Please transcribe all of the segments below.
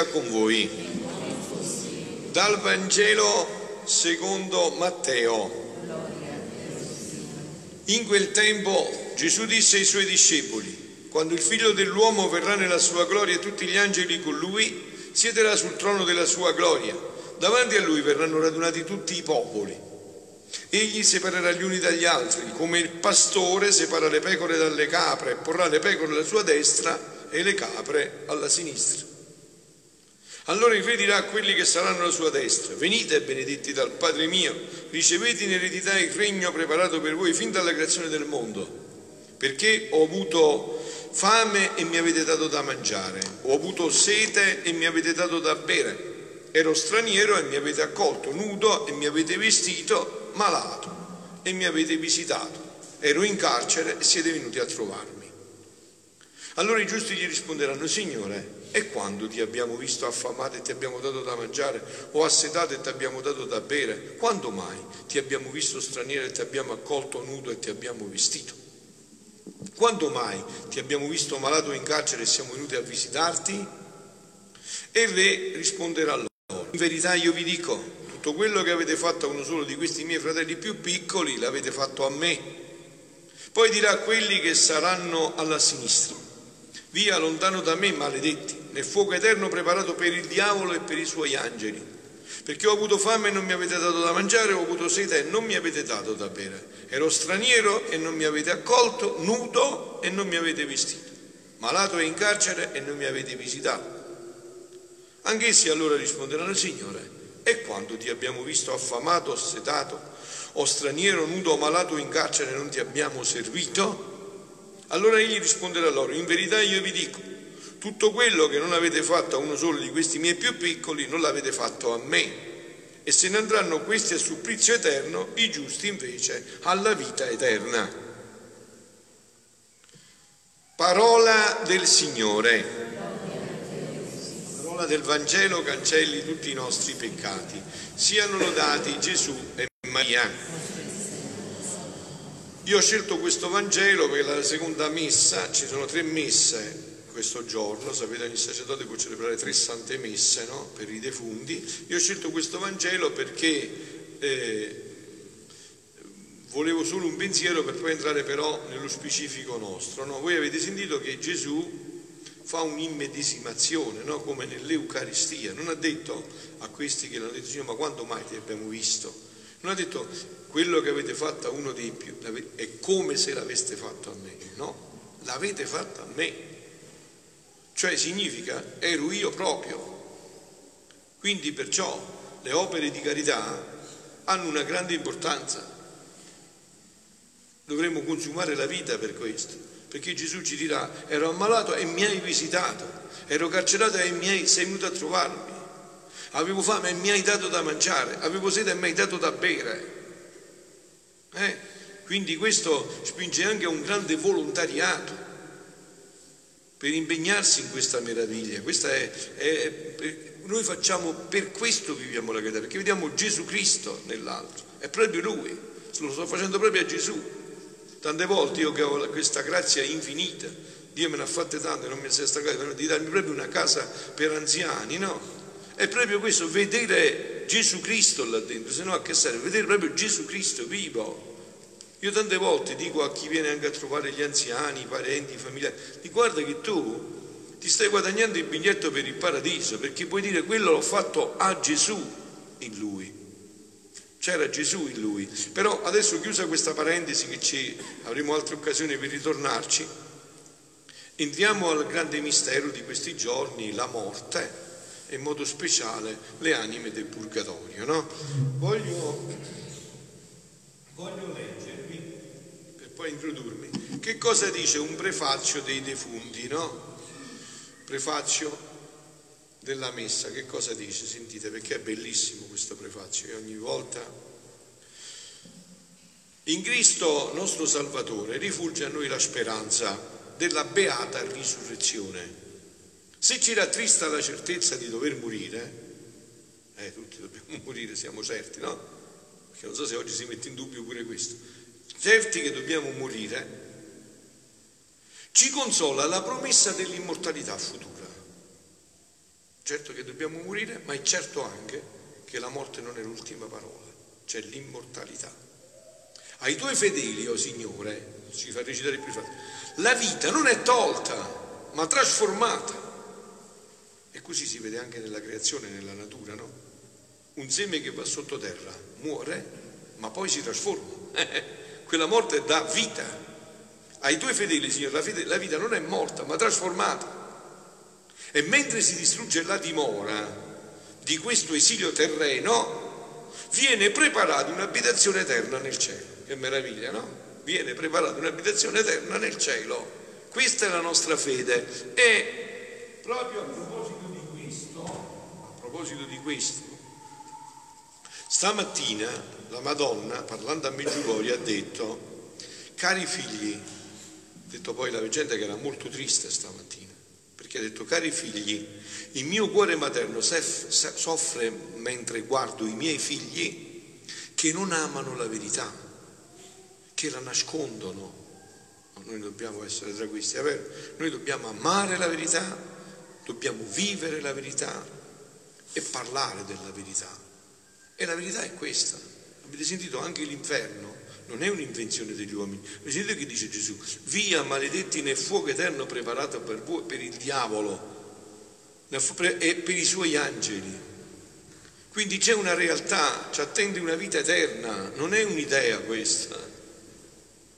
Sia con voi. Dal Vangelo secondo Matteo. In quel tempo Gesù disse ai suoi discepoli, quando il figlio dell'uomo verrà nella sua gloria e tutti gli angeli con lui, siederà sul trono della sua gloria. Davanti a lui verranno radunati tutti i popoli. Egli separerà gli uni dagli altri, come il pastore separa le pecore dalle capre porrà le pecore alla sua destra e le capre alla sinistra. Allora il re dirà a quelli che saranno alla sua destra, venite benedetti dal Padre mio, ricevete in eredità il regno preparato per voi fin dalla creazione del mondo, perché ho avuto fame e mi avete dato da mangiare, ho avuto sete e mi avete dato da bere, ero straniero e mi avete accolto, nudo e mi avete vestito, malato e mi avete visitato, ero in carcere e siete venuti a trovarmi. Allora i giusti gli risponderanno, Signore, e quando ti abbiamo visto affamato e ti abbiamo dato da mangiare, o assetato e ti abbiamo dato da bere? Quando mai ti abbiamo visto straniero e ti abbiamo accolto nudo e ti abbiamo vestito? Quando mai ti abbiamo visto malato in carcere e siamo venuti a visitarti? E il re risponderà loro, in verità io vi dico, tutto quello che avete fatto a uno solo di questi miei fratelli più piccoli l'avete fatto a me. Poi dirà a quelli che saranno alla sinistra, Via lontano da me, maledetti, nel fuoco eterno preparato per il diavolo e per i suoi angeli. Perché ho avuto fame e non mi avete dato da mangiare, ho avuto sete e non mi avete dato da bere. Ero straniero e non mi avete accolto, nudo e non mi avete vestito, malato e in carcere e non mi avete visitato. Anch'essi allora risponderanno, Signore, e quando ti abbiamo visto affamato, setato, o straniero, nudo o malato in carcere non ti abbiamo servito? Allora egli risponderà loro, in verità io vi dico, tutto quello che non avete fatto a uno solo di questi miei più piccoli non l'avete fatto a me. E se ne andranno questi a supplizio eterno, i giusti invece alla vita eterna. Parola del Signore. Parola del Vangelo cancelli tutti i nostri peccati. Siano lodati Gesù e Maria. Io ho scelto questo Vangelo per la seconda messa, ci sono tre messe questo giorno, sapete ogni sacerdote può celebrare tre sante messe no? per i defunti, io ho scelto questo Vangelo perché eh, volevo solo un pensiero per poi entrare però nello specifico nostro. No? Voi avete sentito che Gesù fa un'immedesimazione, no? come nell'Eucaristia, non ha detto a questi che l'hanno detto ma quando mai ti abbiamo visto? Non ha detto quello che avete fatto a uno dei più è come se l'aveste fatto a me, no, l'avete fatto a me. Cioè significa ero io proprio. Quindi perciò le opere di carità hanno una grande importanza. Dovremmo consumare la vita per questo, perché Gesù ci dirà ero ammalato e mi hai visitato, ero carcerato e mi hai, sei venuto a trovarmi avevo fame e mi hai dato da mangiare, avevo sete e mi hai dato da bere. Eh? Quindi questo spinge anche a un grande volontariato per impegnarsi in questa meraviglia. Questa è, è, noi facciamo, per questo viviamo la carità, perché vediamo Gesù Cristo nell'altro, è proprio Lui, lo sto facendo proprio a Gesù. Tante volte io che ho questa grazia infinita, Dio me ne ha fatte tante, non mi sia stancato di darmi proprio una casa per anziani, no? È proprio questo, vedere Gesù Cristo là dentro, se no a che serve? Vedere proprio Gesù Cristo vivo. Io tante volte dico a chi viene anche a trovare gli anziani, i parenti, i familiari, di guarda che tu ti stai guadagnando il biglietto per il paradiso, perché puoi dire quello l'ho fatto a Gesù in lui. C'era Gesù in lui. Però adesso chiusa questa parentesi che ci avremo altre occasioni per ritornarci, entriamo al grande mistero di questi giorni, la morte e in modo speciale le anime del purgatorio. No? Voglio, voglio leggervi, per poi introdurmi, che cosa dice un prefazio dei defunti, no? Prefazio della messa, che cosa dice? Sentite, perché è bellissimo questo prefazio e ogni volta... In Cristo nostro Salvatore rifulge a noi la speranza della beata risurrezione se ci rattrista la certezza di dover morire, eh, tutti dobbiamo morire, siamo certi, no? Perché non so se oggi si mette in dubbio pure questo. Certi che dobbiamo morire, ci consola la promessa dell'immortalità futura. Certo che dobbiamo morire, ma è certo anche che la morte non è l'ultima parola, c'è l'immortalità. Ai tuoi fedeli, o oh Signore, ci fa recitare più facile, la vita non è tolta, ma trasformata. E così si vede anche nella creazione, nella natura, no? Un seme che va sottoterra muore, ma poi si trasforma. Quella morte dà vita. Ai tuoi fedeli, Signore, la, fede, la vita non è morta, ma trasformata. E mentre si distrugge la dimora di questo esilio terreno, viene preparata un'abitazione eterna nel cielo. Che meraviglia, no? Viene preparata un'abitazione eterna nel cielo. Questa è la nostra fede. E proprio a proposito di questo, a proposito di questo, stamattina la Madonna, parlando a Meggiugorio, ha detto, cari figli, ha detto poi la gente che era molto triste stamattina, perché ha detto, cari figli, il mio cuore materno soffre mentre guardo i miei figli che non amano la verità, che la nascondono. Noi dobbiamo essere tra questi, è vero? Noi dobbiamo amare la verità, dobbiamo vivere la verità e parlare della verità. E la verità è questa. Avete sentito anche l'inferno non è un'invenzione degli uomini. Vedete che dice Gesù? Via maledetti nel fuoco eterno preparato per voi, per il diavolo e per i suoi angeli. Quindi c'è una realtà, ci attende una vita eterna, non è un'idea questa.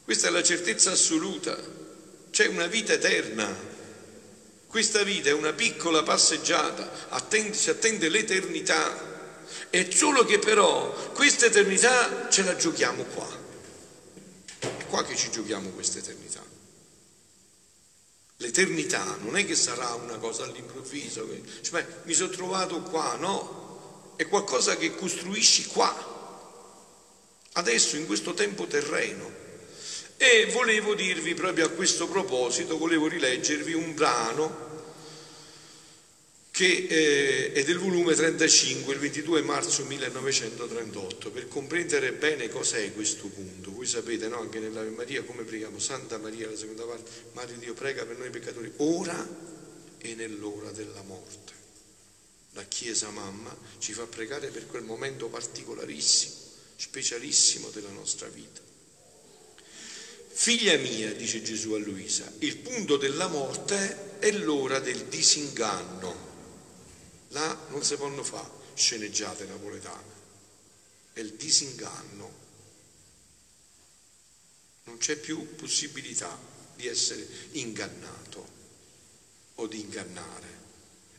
Questa è la certezza assoluta. C'è una vita eterna. Questa vita è una piccola passeggiata, attende, ci attende l'eternità. È solo che però questa eternità ce la giochiamo qua qua che ci giochiamo questa eternità. L'eternità non è che sarà una cosa all'improvviso, che, cioè, mi sono trovato qua, no, è qualcosa che costruisci qua, adesso in questo tempo terreno. E volevo dirvi proprio a questo proposito, volevo rileggervi un brano che eh, è del volume 35, il 22 marzo 1938, per comprendere bene cos'è questo punto. Voi sapete, no? anche nell'Ave Maria, come preghiamo, Santa Maria, la seconda parte, Maria Dio prega per noi peccatori, ora e nell'ora della morte. La Chiesa Mamma ci fa pregare per quel momento particolarissimo, specialissimo della nostra vita. Figlia mia, dice Gesù a Luisa, il punto della morte è l'ora del disinganno Là non si possono fare sceneggiate napoletane, è il disinganno. Non c'è più possibilità di essere ingannato o di ingannare.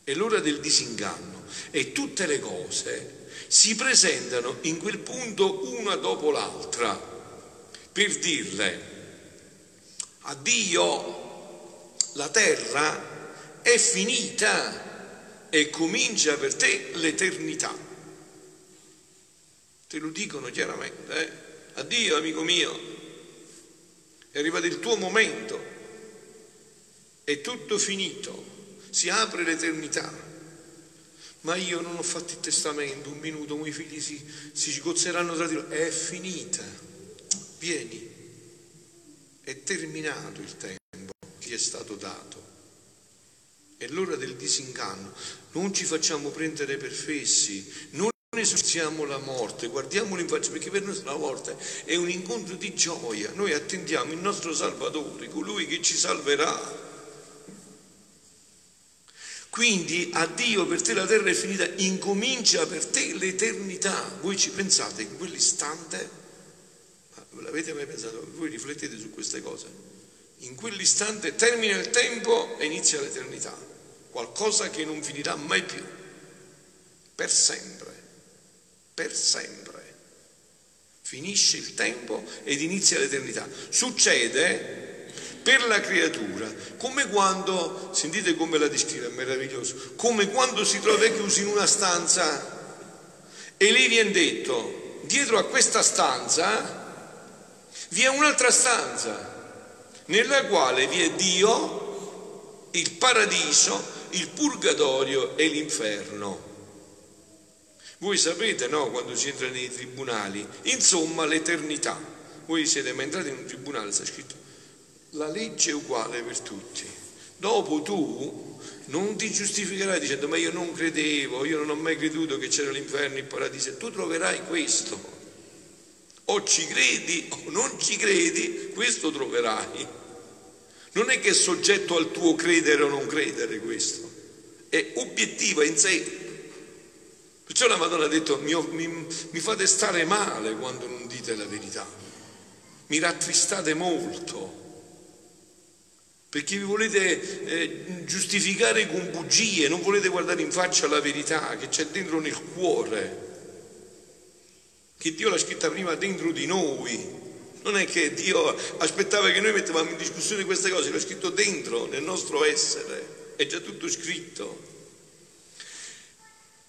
È l'ora del disinganno e tutte le cose si presentano in quel punto una dopo l'altra per dirle addio, la terra è finita e comincia per te l'eternità. Te lo dicono chiaramente, eh? Addio amico mio, è arrivato il tuo momento, è tutto finito, si apre l'eternità. Ma io non ho fatto il testamento, un minuto, i miei figli si, si scozzeranno tra di loro. È finita, vieni, è terminato il tempo che è stato dato. È l'ora del disinganno. Non ci facciamo prendere per fessi, non esorciamo la morte, guardiamolo in faccia perché per noi la morte è un incontro di gioia. Noi attendiamo il nostro Salvatore, colui che ci salverà. Quindi a Dio per te la terra è finita, incomincia per te l'eternità. Voi ci pensate in quell'istante? Ma l'avete mai pensato? Voi riflettete su queste cose. In quell'istante termina il tempo e inizia l'eternità qualcosa che non finirà mai più, per sempre, per sempre. Finisce il tempo ed inizia l'eternità. Succede per la creatura, come quando, sentite come la descrive, è meraviglioso, come quando si trova chiuso in una stanza e lì viene detto, dietro a questa stanza vi è un'altra stanza nella quale vi è Dio, il paradiso il purgatorio e l'inferno. Voi sapete, no, quando si entra nei tribunali, insomma l'eternità. Voi siete mai entrati in un tribunale, sta scritto, la legge è uguale per tutti. Dopo tu non ti giustificherai dicendo ma io non credevo, io non ho mai creduto che c'era l'inferno, il paradiso. Tu troverai questo. O ci credi o non ci credi, questo troverai. Non è che è soggetto al tuo credere o non credere questo, è obiettiva in sé. Perciò la Madonna ha detto mi, mi, mi fate stare male quando non dite la verità, mi rattristate molto perché vi volete eh, giustificare con bugie, non volete guardare in faccia la verità che c'è dentro nel cuore, che Dio l'ha scritta prima dentro di noi. Non è che Dio aspettava che noi mettevamo in discussione queste cose, l'ha scritto dentro, nel nostro essere, è già tutto scritto.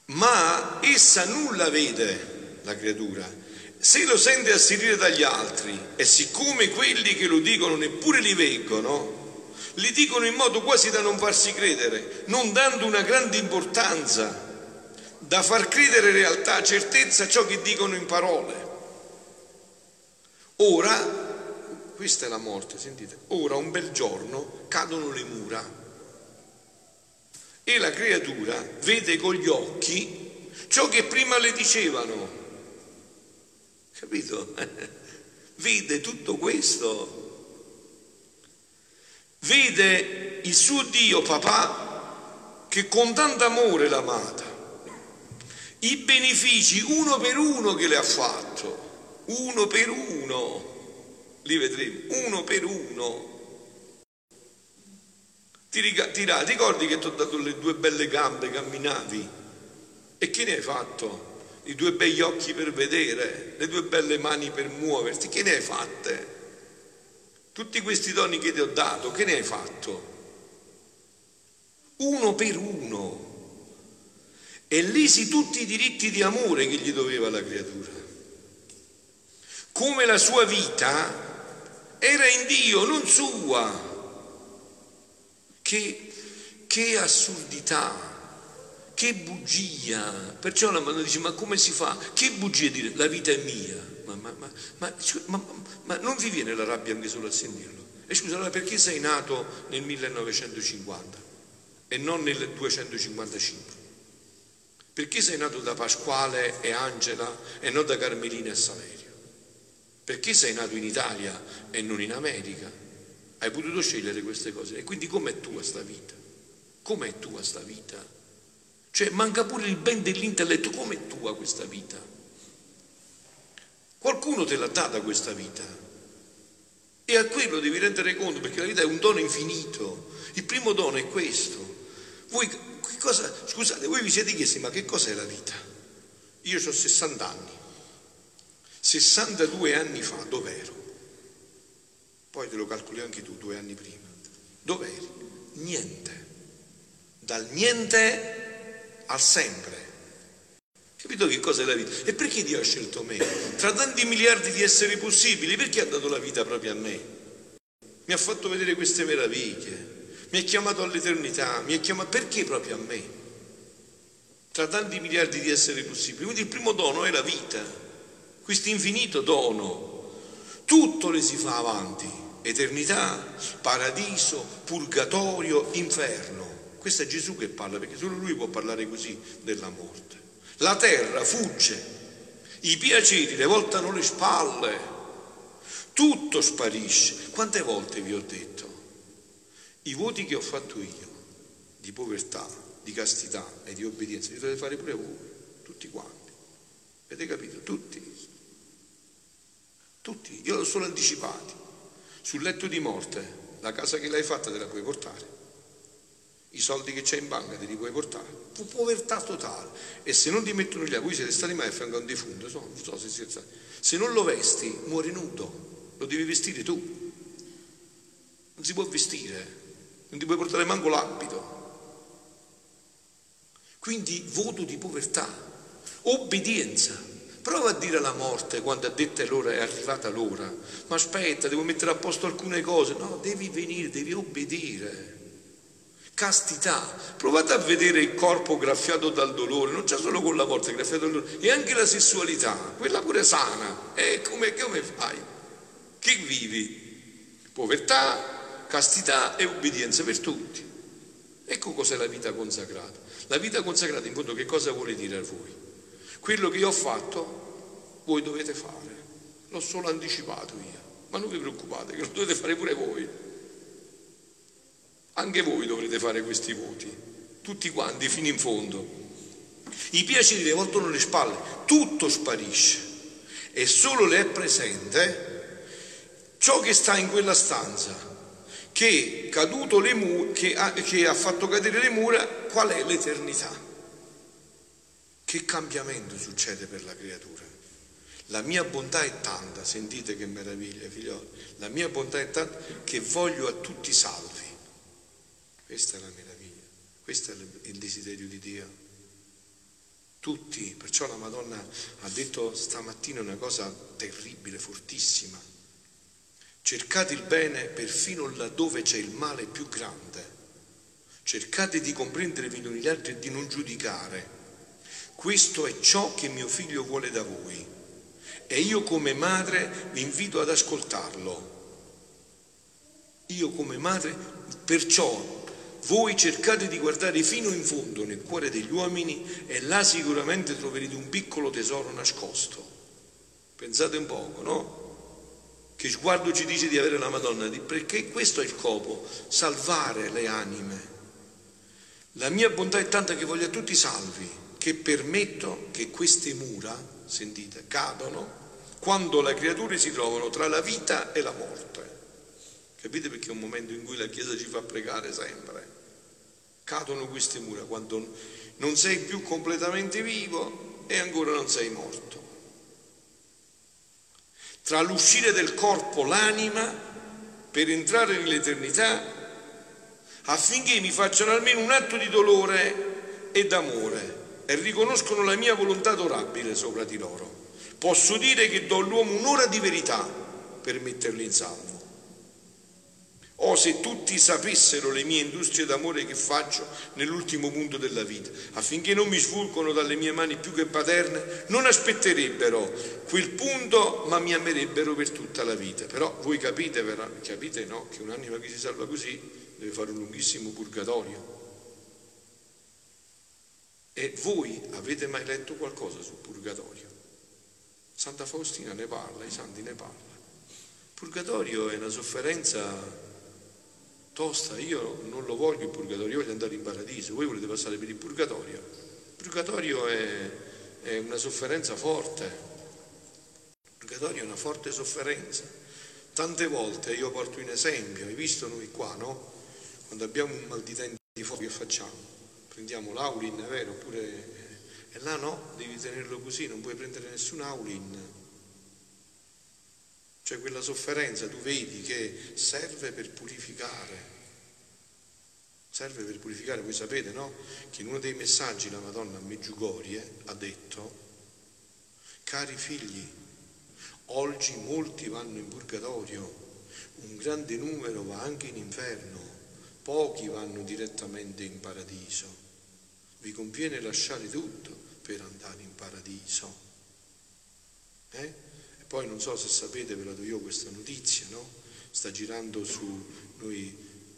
Ma essa nulla vede, la creatura, se lo sente asserire dagli altri e siccome quelli che lo dicono neppure li veggono, li dicono in modo quasi da non farsi credere, non dando una grande importanza, da far credere realtà, certezza ciò che dicono in parole. Ora, questa è la morte, sentite, ora un bel giorno cadono le mura e la creatura vede con gli occhi ciò che prima le dicevano. Capito? Vede tutto questo vede il suo Dio papà che con tanto amore l'ha amata, i benefici uno per uno che le ha fatto, uno per uno, li vedremo, uno per uno. Ti, ricordi che ti ho dato le due belle gambe, camminavi? E che ne hai fatto? I due begli occhi per vedere, le due belle mani per muoverti, che ne hai fatte? Tutti questi doni che ti ho dato, che ne hai fatto? Uno per uno. E lesi tutti i diritti di amore che gli doveva la creatura. Come la sua vita era in Dio, non sua. Che, che assurdità, che bugia. Perciò la mano dice, ma come si fa? Che bugia dire la vita è mia? Ma, ma, ma, ma non vi viene la rabbia anche solo a sentirlo? E scusa, allora perché sei nato nel 1950 e non nel 255? Perché sei nato da Pasquale e Angela e non da Carmelina e Saverio? Perché sei nato in Italia e non in America? Hai potuto scegliere queste cose. E quindi com'è tua sta vita? Com'è tua sta vita? Cioè manca pure il ben dell'intelletto, com'è tua questa vita? Qualcuno te l'ha data questa vita e a quello devi rendere conto perché la vita è un dono infinito. Il primo dono è questo. Voi, cosa, scusate, voi vi siete chiesti ma che cos'è la vita? Io ho 60 anni. 62 anni fa dov'ero? Poi te lo calcoli anche tu, due anni prima. Dov'eri? Niente. Dal niente al sempre. Capito che cosa è la vita? E perché Dio ha scelto me? Tra tanti miliardi di esseri possibili, perché ha dato la vita proprio a me? Mi ha fatto vedere queste meraviglie, mi ha chiamato all'eternità, mi ha chiamato perché proprio a me? Tra tanti miliardi di esseri possibili. Quindi il primo dono è la vita, questo infinito dono. Tutto le si fa avanti, eternità, paradiso, purgatorio, inferno. Questo è Gesù che parla, perché solo lui può parlare così della morte. La terra fugge, i piaceri le voltano le spalle, tutto sparisce. Quante volte vi ho detto? I voti che ho fatto io di povertà, di castità e di obbedienza li dovete fare pure voi, tutti quanti. Avete capito? Tutti. Tutti. Io l'ho solo anticipati. Sul letto di morte, la casa che l'hai fatta te la puoi portare i soldi che c'è in banca te li puoi portare, fu povertà totale. E se non ti mettono lì, voi siete stati mai a fianco a un defunto, so, non so se stati. Se non lo vesti, muori nudo, lo devi vestire tu. Non si può vestire, non ti puoi portare manco l'abito. Quindi voto di povertà, obbedienza. Prova a dire alla morte quando ha detto l'ora è arrivata l'ora, ma aspetta, devo mettere a posto alcune cose. No, devi venire, devi obbedire castità. Provate a vedere il corpo graffiato dal dolore, non c'è solo con la morte graffiato dal dolore, e anche la sessualità, quella pure sana. E come, come fai? Che vivi? Povertà, castità e obbedienza per tutti. Ecco cos'è la vita consacrata. La vita consacrata in fondo che cosa vuole dire a voi? Quello che io ho fatto, voi dovete fare. L'ho solo anticipato io, ma non vi preoccupate che lo dovete fare pure voi. Anche voi dovrete fare questi voti, tutti quanti fino in fondo. I piaceri le voltano le spalle, tutto sparisce e solo le è presente ciò che sta in quella stanza, che, caduto le mura, che, ha, che ha fatto cadere le mura, qual è l'eternità? Che cambiamento succede per la creatura? La mia bontà è tanta, sentite che meraviglia, figlioli, la mia bontà è tanta che voglio a tutti salvi. Questa è la meraviglia, questo è il desiderio di Dio. Tutti, perciò la Madonna ha detto stamattina una cosa terribile, fortissima. Cercate il bene perfino laddove c'è il male più grande. Cercate di comprendere gli altri e di non giudicare. Questo è ciò che mio figlio vuole da voi. E io come madre vi invito ad ascoltarlo. Io come madre, perciò voi cercate di guardare fino in fondo nel cuore degli uomini e là sicuramente troverete un piccolo tesoro nascosto. Pensate un poco, no? Che sguardo ci dice di avere la Madonna, perché questo è il copo, salvare le anime. La mia bontà è tanta che voglio a tutti salvi, che permetto che queste mura, sentite, cadono quando le creature si trovano tra la vita e la morte. Capite perché è un momento in cui la Chiesa ci fa pregare sempre? Cadono queste mura quando non sei più completamente vivo e ancora non sei morto. Tra l'uscire del corpo, l'anima, per entrare nell'eternità, affinché mi facciano almeno un atto di dolore e d'amore e riconoscono la mia volontà adorabile sopra di loro. Posso dire che do all'uomo un'ora di verità per metterli in salvo. Oh, se tutti sapessero le mie industrie d'amore che faccio nell'ultimo punto della vita, affinché non mi sfuggono dalle mie mani più che paterne, non aspetterebbero quel punto, ma mi amerebbero per tutta la vita. Però voi capite, capite no, che un'anima che si salva così deve fare un lunghissimo purgatorio. E voi avete mai letto qualcosa sul purgatorio? Santa Faustina ne parla, i santi ne parlano. Purgatorio è una sofferenza tosta, io non lo voglio il purgatorio, io voglio andare in paradiso, voi volete passare per il purgatorio. Il purgatorio è, è una sofferenza forte, il purgatorio è una forte sofferenza. Tante volte io porto un esempio, hai visto noi qua, no? Quando abbiamo un mal di denti fuori che facciamo? Prendiamo l'aulin, è vero? Oppure... E là no, devi tenerlo così, non puoi prendere nessun aulin. Cioè quella sofferenza tu vedi che serve per purificare. Serve per purificare, voi sapete, no? Che in uno dei messaggi la Madonna a Meggiugorie ha detto, cari figli, oggi molti vanno in purgatorio, un grande numero va anche in inferno, pochi vanno direttamente in paradiso. Vi conviene lasciare tutto per andare in paradiso. Eh? Poi non so se sapete, ve la do io questa notizia, no? Sta girando su, noi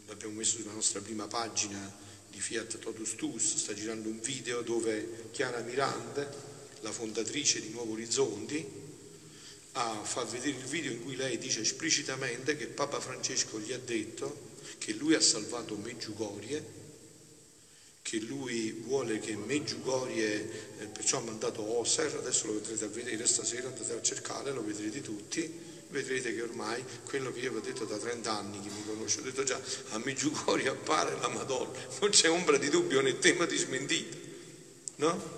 l'abbiamo messo sulla nostra prima pagina di Fiat Totus Tus, sta girando un video dove Chiara Miranda, la fondatrice di Nuovo Orizzonti, a fa vedere il video in cui lei dice esplicitamente che Papa Francesco gli ha detto che lui ha salvato Meggiugorie che lui vuole che Meggiugorie, eh, perciò ha mandato Oser, adesso lo vedrete a vedere stasera, andate a cercare, lo vedrete tutti, vedrete che ormai quello che io vi ho detto da 30 anni, che mi conosce, ho detto già, a Meggiugorie appare la Madonna, non c'è ombra di dubbio né tema di smentita, no?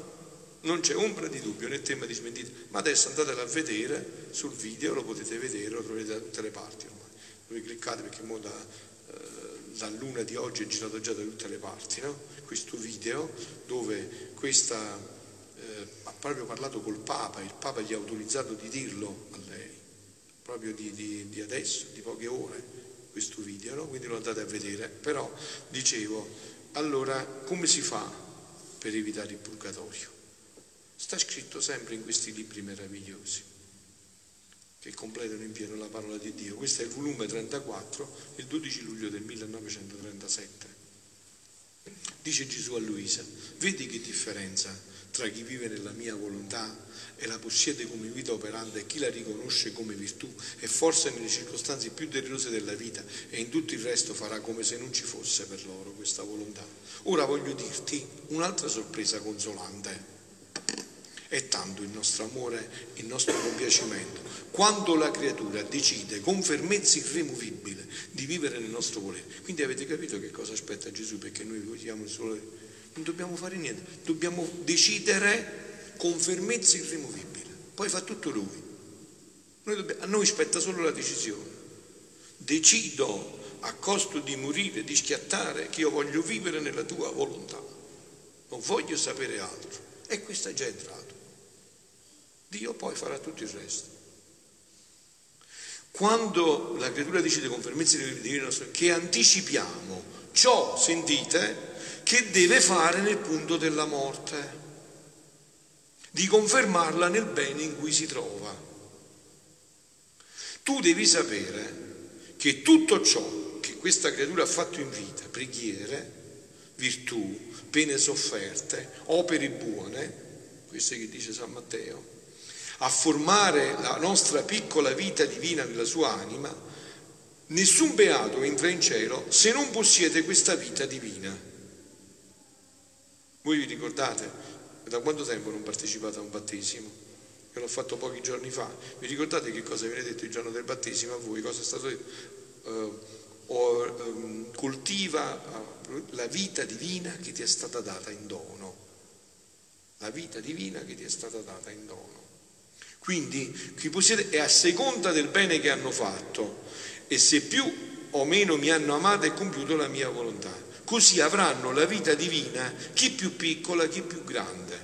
Non c'è ombra di dubbio né tema di smentita, ma adesso andatelo a vedere sul video, lo potete vedere, lo troverete da tutte le parti ormai. Voi cliccate perché mo da, la luna di oggi è girato già da tutte le parti, no? questo video dove questa eh, ha proprio parlato col Papa, il Papa gli ha autorizzato di dirlo a lei, proprio di, di, di adesso, di poche ore, questo video, no? quindi lo andate a vedere, però dicevo, allora come si fa per evitare il purgatorio? Sta scritto sempre in questi libri meravigliosi che completano in pieno la parola di Dio. Questo è il volume 34, il 12 luglio del 1937. Dice Gesù a Luisa, vedi che differenza tra chi vive nella mia volontà e la possiede come vita operante e chi la riconosce come virtù e forse nelle circostanze più delirose della vita e in tutto il resto farà come se non ci fosse per loro questa volontà. Ora voglio dirti un'altra sorpresa consolante. È tanto il nostro amore, il nostro compiacimento, quando la creatura decide con fermezza irremovibile di vivere nel nostro volere. Quindi avete capito che cosa aspetta Gesù perché noi vogliamo solo... Non dobbiamo fare niente, dobbiamo decidere con fermezza irremovibile. Poi fa tutto Lui. Noi dobbiamo... a noi spetta solo la decisione. Decido a costo di morire, di schiattare, che io voglio vivere nella tua volontà. Non voglio sapere altro. E questo è già entrato. Dio poi farà tutto il resto. Quando la creatura decide con fermezza di dire che anticipiamo ciò, sentite, che deve fare nel punto della morte, di confermarla nel bene in cui si trova. Tu devi sapere che tutto ciò che questa creatura ha fatto in vita, preghiere, virtù, pene sofferte, opere buone, queste che dice San Matteo, a formare la nostra piccola vita divina nella sua anima, nessun beato entra in cielo se non possiede questa vita divina. Voi vi ricordate? Da quanto tempo non partecipate a un battesimo? Io l'ho fatto pochi giorni fa. Vi ricordate che cosa viene detto il giorno del battesimo a voi? Cosa è stato detto? Uh, o, um, coltiva uh, la vita divina che ti è stata data in dono. La vita divina che ti è stata data in dono. Quindi chi possiede è a seconda del bene che hanno fatto e se più o meno mi hanno amato e compiuto la mia volontà. Così avranno la vita divina chi più piccola, chi più grande.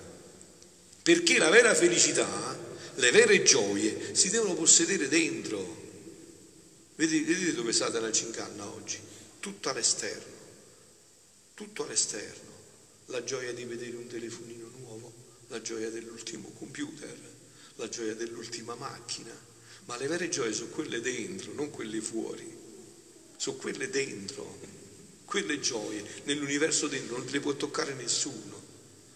Perché la vera felicità, le vere gioie si devono possedere dentro. Vedete, vedete dove state la cincanna oggi? Tutto all'esterno, tutto all'esterno. La gioia di vedere un telefonino nuovo, la gioia dell'ultimo computer, la gioia dell'ultima macchina, ma le vere gioie sono quelle dentro, non quelle fuori, sono quelle dentro, quelle gioie nell'universo dentro, non le può toccare nessuno.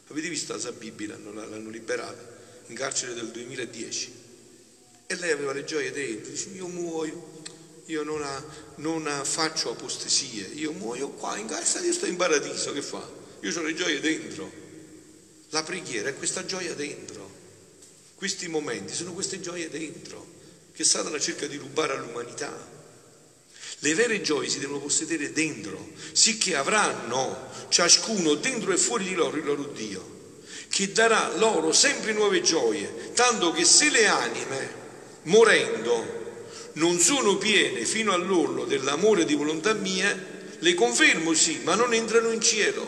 Avete visto la Bibbia, l'hanno, liberata in carcere del 2010 e lei aveva le gioie dentro, dice io muoio, io non, ha, non faccio apostasie, io muoio qua in carcere, io sto in paradiso, che fa? Io ho le gioie dentro. La preghiera è questa gioia dentro. Questi momenti sono queste gioie dentro che Satana cerca di rubare all'umanità. Le vere gioie si devono possedere dentro, sicché avranno ciascuno dentro e fuori di loro il loro Dio, che darà loro sempre nuove gioie, tanto che se le anime, morendo, non sono piene fino all'orlo dell'amore di volontà mia, le confermo sì, ma non entrano in cielo,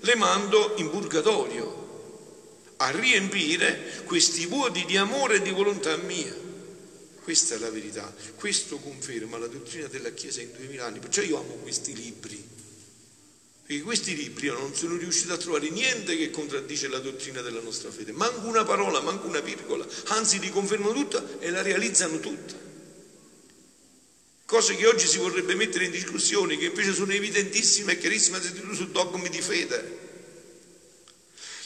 le mando in purgatorio a riempire questi vuoti di amore e di volontà mia. Questa è la verità, questo conferma la dottrina della Chiesa in duemila anni, perciò io amo questi libri, perché questi libri io non sono riuscito a trovare niente che contraddice la dottrina della nostra fede, manco una parola, manco una virgola, anzi li confermano tutta e la realizzano tutta. Cose che oggi si vorrebbe mettere in discussione, che invece sono evidentissime e chiarissime su dogmi di fede.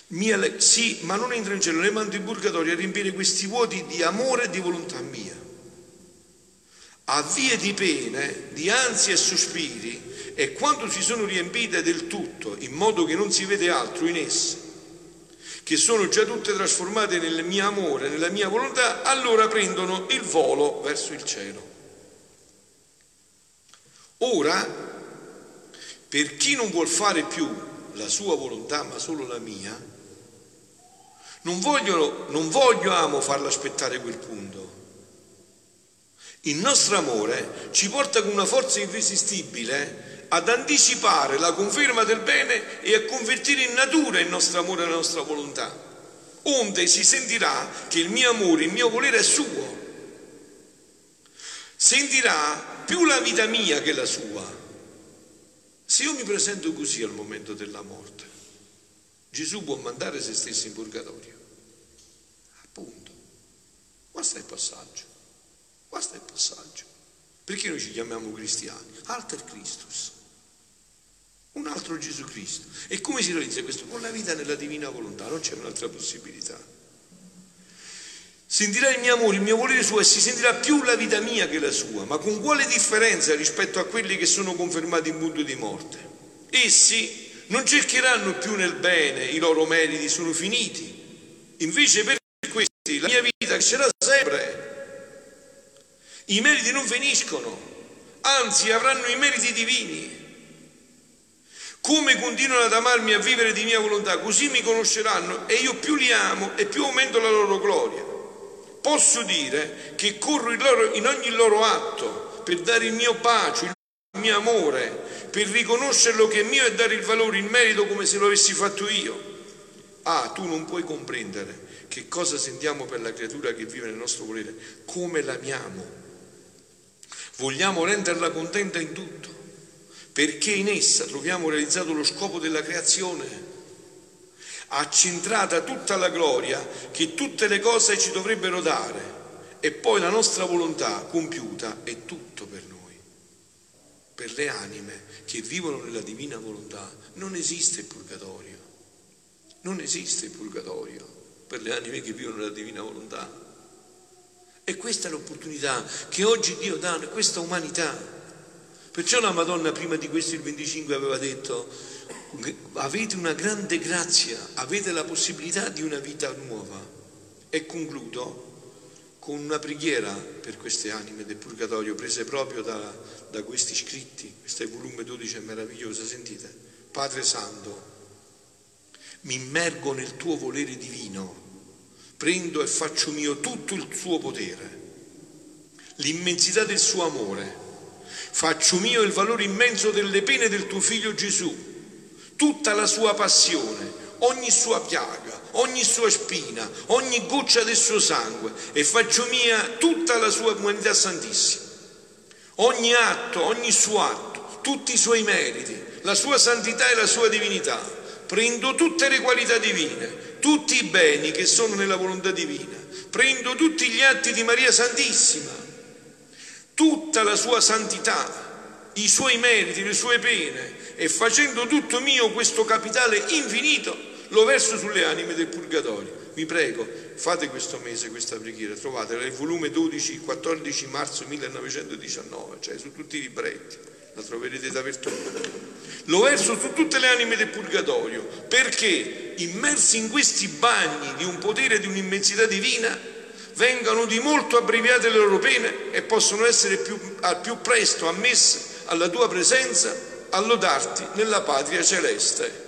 Mia, sì, ma non entra in cielo, le mando in purgatorio a riempire questi vuoti di amore e di volontà mia. A vie di pene, di ansia e sospiri, e quando si sono riempite del tutto, in modo che non si vede altro in esse, che sono già tutte trasformate nel mio amore, nella mia volontà, allora prendono il volo verso il cielo. Ora, per chi non vuol fare più la sua volontà, ma solo la mia, non voglio, non voglio, amo farlo aspettare quel punto. Il nostro amore ci porta con una forza irresistibile ad anticipare la conferma del bene e a convertire in natura il nostro amore e la nostra volontà. Onde si sentirà che il mio amore, il mio volere è suo. Sentirà più la vita mia che la sua. Se io mi presento così al momento della morte, Gesù può mandare se stesso in purgatorio. Appunto. Questo è il passaggio. Questo è il passaggio. Perché noi ci chiamiamo cristiani? Alter Christus. un altro Gesù Cristo. E come si realizza questo? Con la vita nella divina volontà, non c'è un'altra possibilità. Sentirà il mio amore, il mio volere suo e si sentirà più la vita mia che la sua, ma con quale differenza rispetto a quelli che sono confermati in punto di morte? Essi non cercheranno più nel bene, i loro meriti sono finiti. Invece per questi la mia vita crescerà sempre. I meriti non finiscono, anzi avranno i meriti divini. Come continuano ad amarmi a vivere di mia volontà, così mi conosceranno e io più li amo e più aumento la loro gloria. Posso dire che corro in, loro, in ogni loro atto per dare il mio pace, il mio amore, per riconoscerlo che è mio e dare il valore, il merito come se lo avessi fatto io. Ah, tu non puoi comprendere che cosa sentiamo per la creatura che vive nel nostro volere, come l'amiamo. Vogliamo renderla contenta in tutto, perché in essa troviamo realizzato lo scopo della creazione accentrata tutta la gloria che tutte le cose ci dovrebbero dare e poi la nostra volontà compiuta è tutto per noi. Per le anime che vivono nella divina volontà non esiste il purgatorio, non esiste il purgatorio per le anime che vivono nella divina volontà. E questa è l'opportunità che oggi Dio dà a questa umanità. Perciò la Madonna prima di questo il 25 aveva detto avete una grande grazia, avete la possibilità di una vita nuova. E concludo con una preghiera per queste anime del purgatorio prese proprio da, da questi scritti. Questo è il volume 12, è meraviglioso, sentite. Padre Santo, mi immergo nel tuo volere divino, prendo e faccio mio tutto il suo potere, l'immensità del suo amore, faccio mio il valore immenso delle pene del tuo figlio Gesù tutta la sua passione, ogni sua piaga, ogni sua spina, ogni goccia del suo sangue e faccio mia tutta la sua umanità santissima. Ogni atto, ogni suo atto, tutti i suoi meriti, la sua santità e la sua divinità. Prendo tutte le qualità divine, tutti i beni che sono nella volontà divina. Prendo tutti gli atti di Maria Santissima, tutta la sua santità, i suoi meriti, le sue pene e facendo tutto mio questo capitale infinito lo verso sulle anime del purgatorio. Vi prego, fate questo mese questa preghiera, trovatela nel volume 12, 14 marzo 1919, cioè su tutti i libretti, la troverete dappertutto. Lo verso su tutte le anime del purgatorio, perché immersi in questi bagni di un potere e di un'immensità divina, vengano di molto abbreviate le loro pene e possono essere più, al più presto ammesse alla tua presenza a lodarti nella patria celeste.